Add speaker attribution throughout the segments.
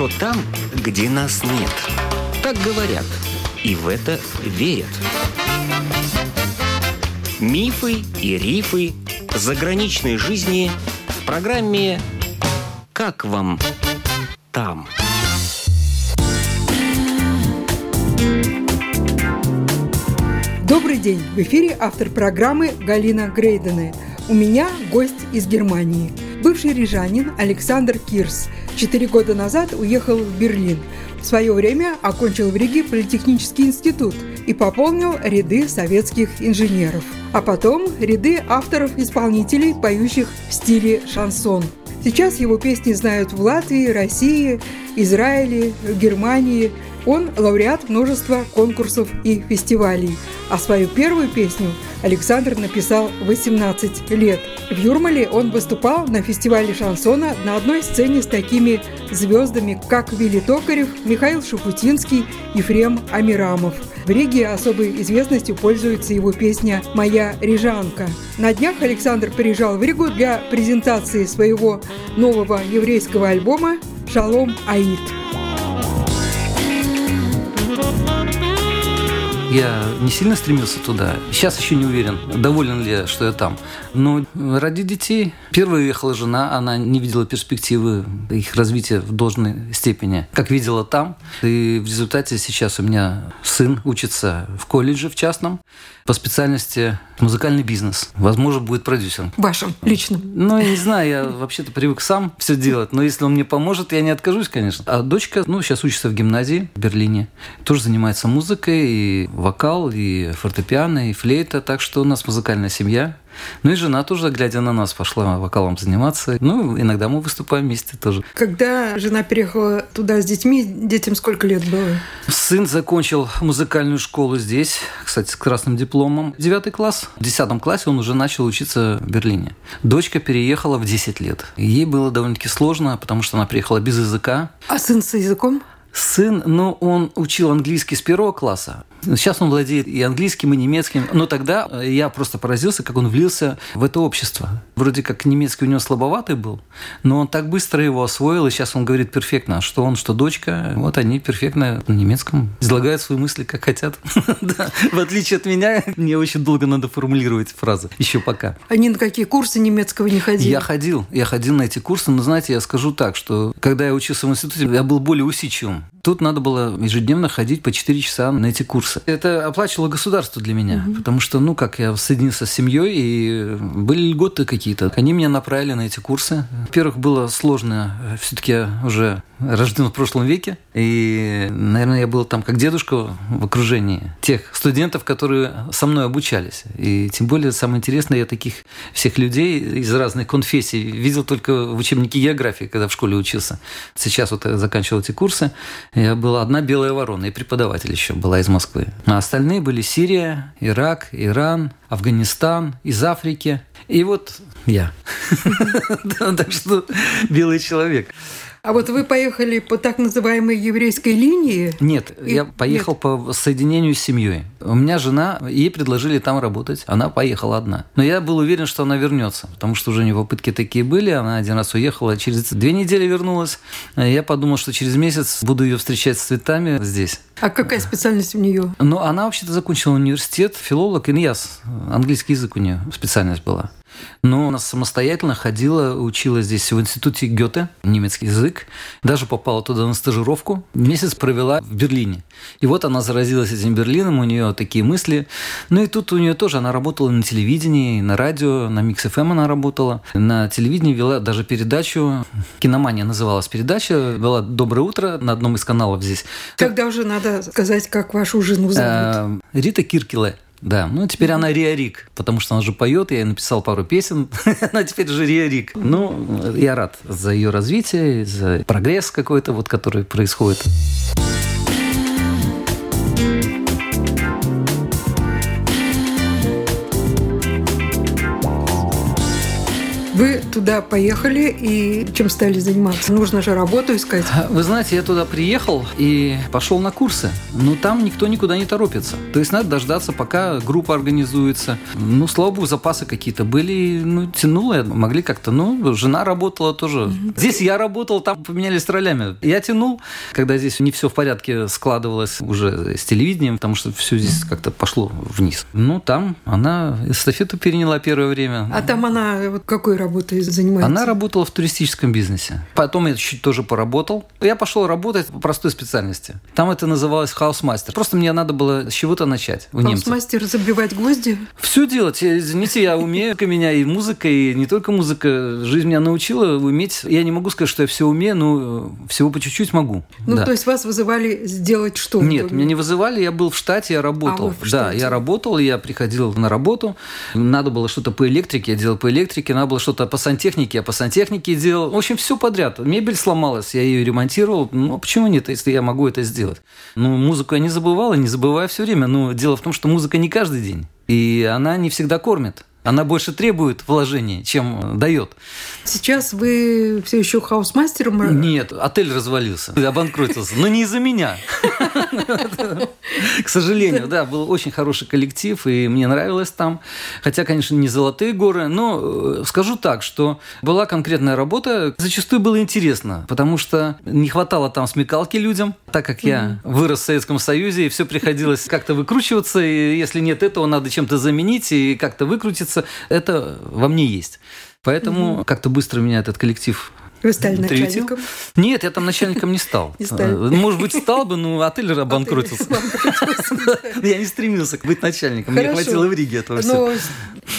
Speaker 1: хорошо там, где нас нет. Так говорят, и в это верят. Мифы и рифы заграничной жизни в программе «Как вам там?».
Speaker 2: Добрый день! В эфире автор программы Галина Грейдены. У меня гость из Германии. Бывший рижанин Александр Кирс четыре года назад уехал в Берлин. В свое время окончил в Риге политехнический институт и пополнил ряды советских инженеров. А потом ряды авторов-исполнителей, поющих в стиле шансон. Сейчас его песни знают в Латвии, России, Израиле, Германии. Он лауреат множества конкурсов и фестивалей – а свою первую песню Александр написал 18 лет. В Юрмале он выступал на фестивале шансона на одной сцене с такими звездами, как Вилли Токарев, Михаил Шуфутинский, Ефрем Амирамов. В Риге особой известностью пользуется его песня «Моя рижанка». На днях Александр приезжал в Ригу для презентации своего нового еврейского альбома «Шалом Аид».
Speaker 3: Я не сильно стремился туда. Сейчас еще не уверен, доволен ли я, что я там. Но ради детей. Первая уехала жена, она не видела перспективы их развития в должной степени, как видела там. И в результате сейчас у меня сын учится в колледже в частном по специальности музыкальный бизнес. Возможно, будет продюсером.
Speaker 2: Вашим лично?
Speaker 3: Ну, я не знаю, я вообще-то привык сам все делать, но если он мне поможет, я не откажусь, конечно. А дочка, ну, сейчас учится в гимназии в Берлине, тоже занимается музыкой, и вокал, и фортепиано, и флейта, так что у нас музыкальная семья. Ну и жена тоже, глядя на нас, пошла вокалом заниматься. Ну, иногда мы выступаем вместе тоже.
Speaker 2: Когда жена переехала туда с детьми, детям сколько лет было?
Speaker 3: Сын закончил музыкальную школу здесь, кстати, с красным дипломом. Девятый класс. В десятом классе он уже начал учиться в Берлине. Дочка переехала в 10 лет. Ей было довольно-таки сложно, потому что она приехала без языка.
Speaker 2: А сын с языком?
Speaker 3: Сын, ну, он учил английский с первого класса. Сейчас он владеет и английским, и немецким. Но тогда я просто поразился, как он влился в это общество. Вроде как немецкий у него слабоватый был, но он так быстро его освоил, и сейчас он говорит перфектно. Что он, что дочка, вот они перфектно на немецком излагают свои мысли, как хотят. В отличие от меня, мне очень долго надо формулировать фразы. Еще пока.
Speaker 2: Они на какие курсы немецкого не ходили?
Speaker 3: Я ходил. Я ходил на эти курсы, но, знаете, я скажу так, что когда я учился в институте, я был более усидчивым. Тут надо было ежедневно ходить по 4 часа на эти курсы. Это оплачивало государство для меня, угу. потому что, ну, как я соединился с семьей, и были льготы какие-то. Они меня направили на эти курсы. Во-первых, было сложно, все-таки я уже рожден в прошлом веке, и, наверное, я был там как дедушка в окружении тех студентов, которые со мной обучались. И тем более, самое интересное, я таких всех людей из разных конфессий видел только в учебнике географии, когда в школе учился. Сейчас вот я заканчивал эти курсы, я была одна белая ворона, и преподаватель еще была из Москвы. А остальные были Сирия, Ирак, Иран, Афганистан, из Африки. И вот я. Так что белый человек.
Speaker 2: А вот вы поехали по так называемой еврейской линии?
Speaker 3: Нет, и... я поехал Нет. по соединению с семьей. У меня жена, ей предложили там работать, она поехала одна. Но я был уверен, что она вернется, потому что уже у нее попытки такие были. Она один раз уехала, через две недели вернулась. Я подумал, что через месяц буду ее встречать с цветами здесь.
Speaker 2: А какая специальность у нее?
Speaker 3: Ну, она вообще-то закончила университет, филолог, иньяс. Английский язык у нее специальность была. Но она самостоятельно ходила, учила здесь в институте Гёте немецкий язык, даже попала туда на стажировку. Месяц провела в Берлине. И вот она заразилась этим Берлином, у нее такие мысли. Ну и тут у нее тоже, она работала на телевидении, на радио, на Микс FM она работала. На телевидении вела даже передачу, «Киномания» называлась передача, была «Доброе утро» на одном из каналов здесь.
Speaker 2: Тогда уже надо сказать, как вашу жену зовут.
Speaker 3: Э, Рита Киркеле. Да, ну теперь она Риарик, потому что она же поет, я ей написал пару песен, она теперь же Риарик. Ну, я рад за ее развитие, за прогресс какой-то, вот, который происходит.
Speaker 2: Туда поехали и чем стали заниматься? Нужно же работу искать.
Speaker 3: Вы знаете, я туда приехал и пошел на курсы. Но там никто никуда не торопится. То есть надо дождаться, пока группа организуется. Ну, слава богу, запасы какие-то были. Ну, тянуло, могли как-то. Ну, жена работала тоже. Mm-hmm. Здесь я работал, там поменялись ролями. Я тянул, когда здесь не все в порядке складывалось уже с телевидением, потому что все здесь как-то пошло вниз. Ну, там она эстафету переняла первое время.
Speaker 2: А там она вот какой работой занимается?
Speaker 3: Она работала в туристическом бизнесе. Потом я чуть тоже поработал. Я пошел работать по простой специальности. Там это называлось Hausmeister. Просто мне надо было с чего-то начать у немцев.
Speaker 2: Hausmeister забивать гвозди?
Speaker 3: Все делать. Извините, я умею. У меня и музыка, и не только музыка. Жизнь меня научила уметь. Я не могу сказать, что я все умею, но всего по чуть-чуть могу.
Speaker 2: Ну, да. то есть вас вызывали сделать что?
Speaker 3: Нет, меня не вызывали. Я был в штате, я работал. А, да, штате. я работал, я приходил на работу. Надо было что-то по электрике, я делал по электрике. Надо было что-то по сантехнике, я по сантехнике делал. В общем, все подряд. Мебель сломалась, я ее ремонтировал. Ну, почему нет, если я могу это сделать? Ну, музыку я не забывал и не забываю все время. Но дело в том, что музыка не каждый день. И она не всегда кормит. Она больше требует вложений, чем дает.
Speaker 2: Сейчас вы все еще хаусмастером?
Speaker 3: Нет, отель развалился, обанкротился. Но не из-за меня. К сожалению, да, был очень хороший коллектив, и мне нравилось там. Хотя, конечно, не золотые горы, но э, скажу так, что была конкретная работа, зачастую было интересно, потому что не хватало там смекалки людям, так как я вырос в Советском Союзе, и все приходилось как-то выкручиваться, и если нет этого, надо чем-то заменить и как-то выкрутиться это во мне есть. Поэтому угу. как-то быстро меня этот коллектив
Speaker 2: вы стали начальником?
Speaker 3: Нет, я там начальником не стал. Не стали. Э, может быть, стал бы, но отель обанкротился. Я не стремился быть начальником. Мне хватило в Риге этого
Speaker 2: всего.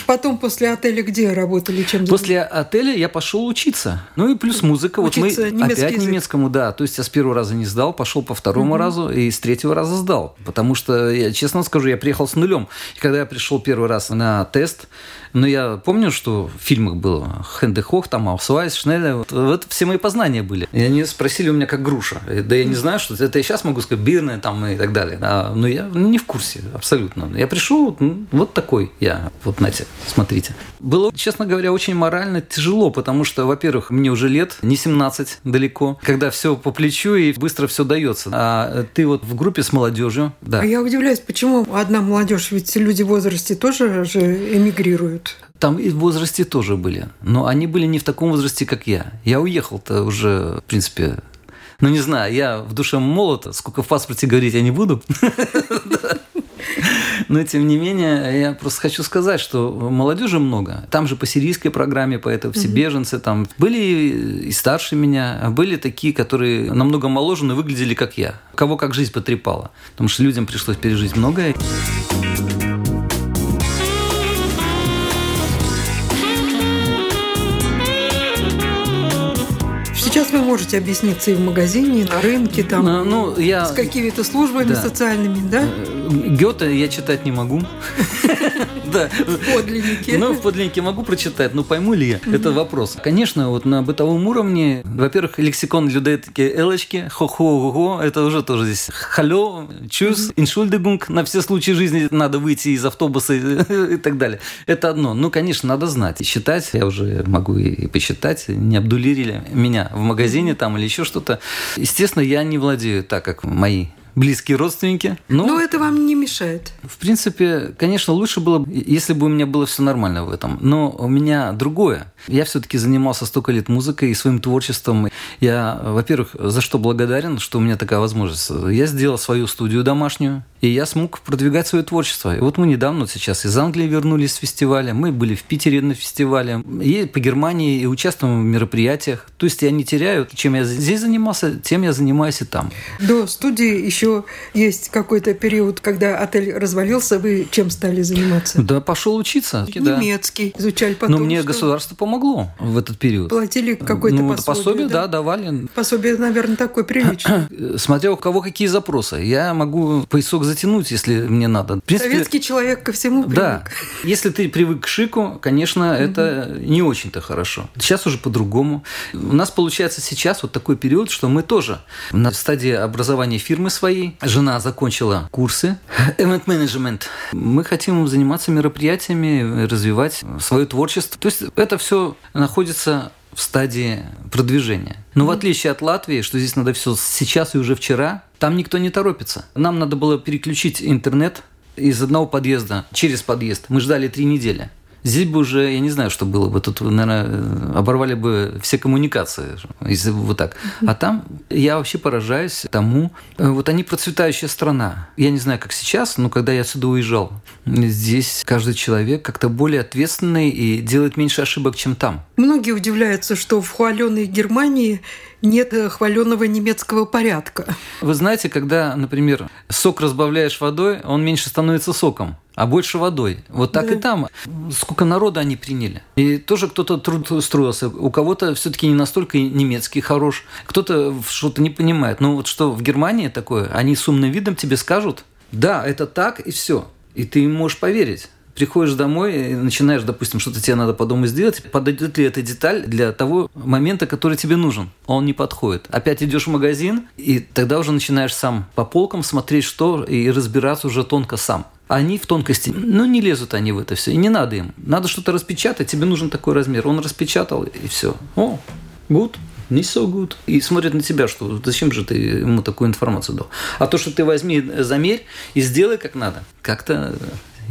Speaker 2: Потом после отеля где работали? Чем
Speaker 3: после отеля я пошел учиться. Ну и плюс музыка. Вот мы опять немецкому, да. То есть я с первого раза не сдал, пошел по второму разу и с третьего раза сдал. Потому что, я честно скажу, я приехал с нулем. И когда я пришел первый раз на тест, но я помню, что в фильмах было Хенде Хох, там Аусвайс, Шнеллер. Вот, все мои познания были. И они спросили у меня как груша. Да я не знаю, что это я сейчас могу сказать, бирная там и так далее. А, но я не в курсе абсолютно. Я пришел, ну, вот такой я. Вот, знаете, смотрите. Было, честно говоря, очень морально тяжело, потому что, во-первых, мне уже лет не 17 далеко, когда все по плечу и быстро все дается. А ты вот в группе с молодежью. Да.
Speaker 2: А я удивляюсь, почему одна молодежь, ведь люди в возрасте тоже же эмигрируют.
Speaker 3: Там и в возрасте тоже были. Но они были не в таком возрасте, как я. Я уехал-то уже, в принципе, ну не знаю, я в душе молод, сколько в паспорте говорить я не буду. Но тем не менее, я просто хочу сказать, что молодежи много. Там же по сирийской программе, по этой все беженцы там были и старше меня, а были такие, которые намного моложе, но выглядели как я. Кого как жизнь потрепала. Потому что людям пришлось пережить многое.
Speaker 2: Можете объясниться и в магазине, и на рынке, там, ну, я... с какими-то службами да. социальными, да?
Speaker 3: Гёте я читать не могу.
Speaker 2: Да. В подлиннике.
Speaker 3: Ну, в подлиннике могу прочитать, но пойму ли я? Это вопрос. Конечно, вот на бытовом уровне, во-первых, лексикон людей такие элочки, хо-хо-го, это уже тоже здесь халё, чус, иншульдегунг, на все случаи жизни надо выйти из автобуса и так далее. Это одно. Ну, конечно, надо знать. И считать, я уже могу и посчитать, не обдулирили меня в магазине там или еще что-то. Естественно, я не владею так, как мои близкие родственники.
Speaker 2: Но, но это вам не мешает.
Speaker 3: В принципе, конечно, лучше было, если бы у меня было все нормально в этом. Но у меня другое. Я все-таки занимался столько лет музыкой и своим творчеством. Я, во-первых, за что благодарен, что у меня такая возможность. Я сделал свою студию домашнюю, и я смог продвигать свое творчество. И вот мы недавно, вот сейчас из Англии вернулись с фестиваля, мы были в Питере на фестивале, и по Германии, и участвуем в мероприятиях. То есть я не теряю, чем я здесь занимался, тем я занимаюсь и там.
Speaker 2: До студии еще есть какой-то период, когда отель развалился, вы чем стали заниматься?
Speaker 3: Да, пошел учиться.
Speaker 2: Немецкий
Speaker 3: да.
Speaker 2: изучали потом.
Speaker 3: Но мне что? государство помогло в этот период.
Speaker 2: Платили какое-то ну,
Speaker 3: пособие? пособие, да? да, давали.
Speaker 2: Пособие, наверное, такое приличное.
Speaker 3: Смотря у кого какие запросы. Я могу поясок затянуть, если мне надо. В
Speaker 2: принципе, Советский человек ко всему привык.
Speaker 3: Да. Если ты привык к шику, конечно, это не очень-то хорошо. Сейчас уже по-другому. У нас получается сейчас вот такой период, что мы тоже на стадии образования фирмы своей. Жена закончила курсы event management. Мы хотим заниматься мероприятиями, развивать свое творчество. То есть это все находится в стадии продвижения. Но в отличие от Латвии, что здесь надо все сейчас и уже вчера, там никто не торопится. Нам надо было переключить интернет из одного подъезда через подъезд. Мы ждали три недели. Здесь бы уже, я не знаю, что было бы. Тут, наверное, оборвали бы все коммуникации, если бы вот так. А там я вообще поражаюсь тому. Вот они процветающая страна. Я не знаю, как сейчас, но когда я отсюда уезжал, здесь каждый человек как-то более ответственный и делает меньше ошибок, чем там.
Speaker 2: Многие удивляются, что в хваленной Германии нет хваленного немецкого порядка.
Speaker 3: Вы знаете, когда, например, сок разбавляешь водой, он меньше становится соком а больше водой. Вот так да. и там. Сколько народа они приняли. И тоже кто-то труд устроился. У кого-то все-таки не настолько немецкий хорош, кто-то что-то не понимает. Но вот что в Германии такое, они с умным видом тебе скажут, да, это так, и все. И ты им можешь поверить приходишь домой и начинаешь, допустим, что-то тебе надо по дому сделать, подойдет ли эта деталь для того момента, который тебе нужен. Он не подходит. Опять идешь в магазин, и тогда уже начинаешь сам по полкам смотреть, что, и разбираться уже тонко сам они в тонкости, ну, не лезут они в это все, и не надо им. Надо что-то распечатать, тебе нужен такой размер. Он распечатал, и все. О, good, не so good. И смотрят на тебя, что зачем же ты ему такую информацию дал. А то, что ты возьми, замерь и сделай как надо, как-то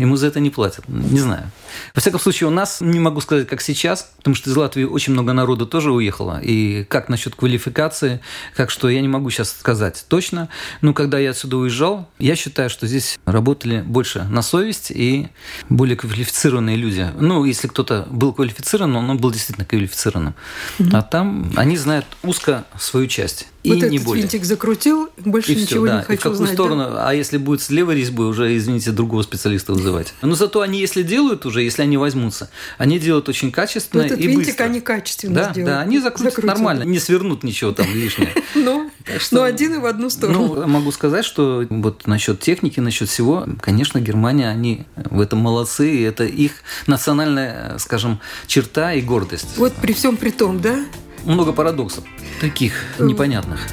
Speaker 3: ему за это не платят. Не знаю. Во всяком случае, у нас, не могу сказать, как сейчас, потому что из Латвии очень много народу тоже уехало. И как насчет квалификации, как что, я не могу сейчас сказать точно. Но когда я отсюда уезжал, я считаю, что здесь работали больше на совесть и более квалифицированные люди. Ну, если кто-то был квалифицирован, он был действительно квалифицированным. Mm-hmm. А там они знают узко свою часть. И
Speaker 2: вот
Speaker 3: не
Speaker 2: этот
Speaker 3: более.
Speaker 2: винтик закрутил, больше
Speaker 3: и
Speaker 2: ничего
Speaker 3: все, да.
Speaker 2: не хочу
Speaker 3: и в какую
Speaker 2: знать.
Speaker 3: сторону,
Speaker 2: Да?
Speaker 3: а если будет с левой резьбы, уже, извините, другого специалиста вызывать. Но зато они, если делают уже, если они возьмутся, они делают очень качественно
Speaker 2: Но этот
Speaker 3: и
Speaker 2: винтик
Speaker 3: быстро.
Speaker 2: они качественно
Speaker 3: да,
Speaker 2: сделают.
Speaker 3: Да, они закрутят
Speaker 2: Закрутят.
Speaker 3: нормально, не свернут ничего там лишнего.
Speaker 2: Ну, но один и в одну сторону.
Speaker 3: Ну, могу сказать, что вот насчет техники, насчет всего, конечно, Германия, они в этом молодцы, и это их национальная, скажем, черта и гордость.
Speaker 2: Вот при всем при том, да?
Speaker 3: Много парадоксов таких непонятных.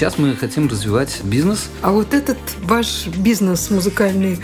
Speaker 3: Сейчас мы хотим развивать бизнес.
Speaker 2: А вот этот ваш бизнес музыкальный,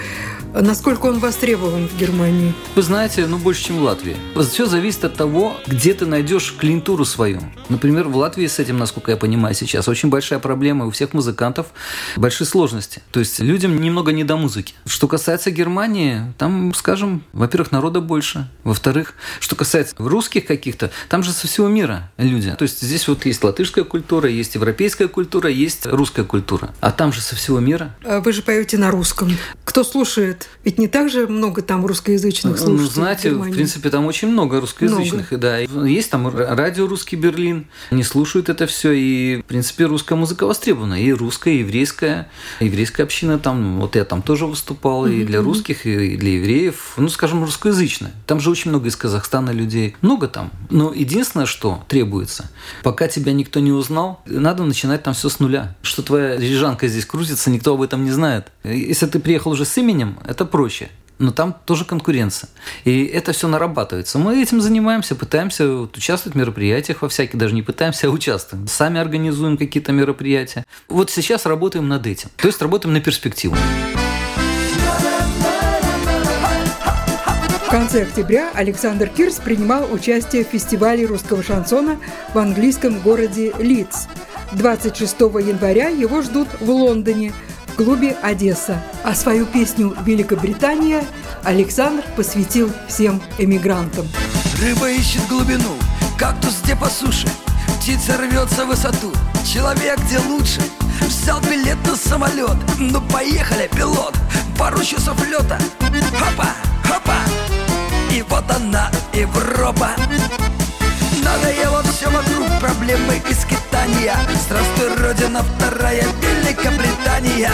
Speaker 2: насколько он востребован в Германии?
Speaker 3: Вы знаете, ну больше, чем в Латвии. Все зависит от того, где ты найдешь клиентуру свою. Например, в Латвии с этим, насколько я понимаю сейчас, очень большая проблема у всех музыкантов, большие сложности. То есть людям немного не до музыки. Что касается Германии, там, скажем, во-первых, народа больше. Во-вторых, что касается русских каких-то, там же со всего мира люди. То есть здесь вот есть латышская культура, есть европейская культура, есть русская культура. А там же со всего мира.
Speaker 2: А Вы же поете на русском. Кто слушает? Ведь не так же много там русскоязычных слушателей
Speaker 3: Ну, знаете,
Speaker 2: в
Speaker 3: в принципе, там очень много русскоязычных. и Да, есть там радио «Русский Берлин». Они слушают это все, и, в принципе, русская музыка востребована. И русская, и еврейская. Еврейская община там, вот я там тоже выступал, и для русских, и для евреев. Ну, скажем, русскоязычная. Там же очень много из Казахстана людей. Много там. Но единственное, что требуется, пока тебя никто не узнал, надо начинать там все с нуля. Что твоя рижанка здесь крутится, никто об этом не знает. Если ты приехал уже с именем, это проще. Но там тоже конкуренция. И это все нарабатывается. Мы этим занимаемся, пытаемся участвовать в мероприятиях во всяких, даже не пытаемся, а участвуем. Сами организуем какие-то мероприятия. Вот сейчас работаем над этим. То есть работаем на перспективу.
Speaker 2: В конце октября Александр Кирс принимал участие в фестивале русского шансона в английском городе Лидс. 26 января его ждут в Лондоне, в клубе «Одесса». А свою песню «Великобритания» Александр посвятил всем эмигрантам.
Speaker 4: Рыба ищет глубину, кактус где по суше Птица рвется в высоту, человек где лучше Взял билет на самолет, ну поехали, пилот Пару часов лета, хопа, хопа И вот она, Европа Надоело все вокруг, проблемы и Британия. Здравствуй, родина вторая Великобритания.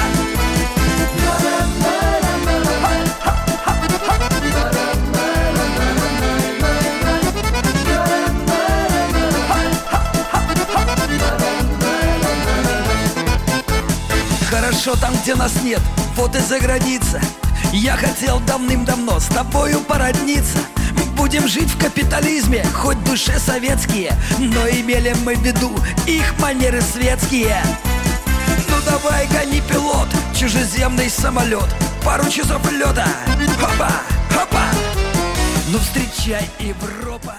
Speaker 3: Хорошо там, где нас нет, вот и за граница. Я хотел давным-давно с тобою породниться. Будем жить в капитализме, хоть душе советские. Но имели мы в виду их манеры светские. Ну давай гони пилот, чужеземный самолет. Пару часов лета, хопа, хопа Ну встречай, Европа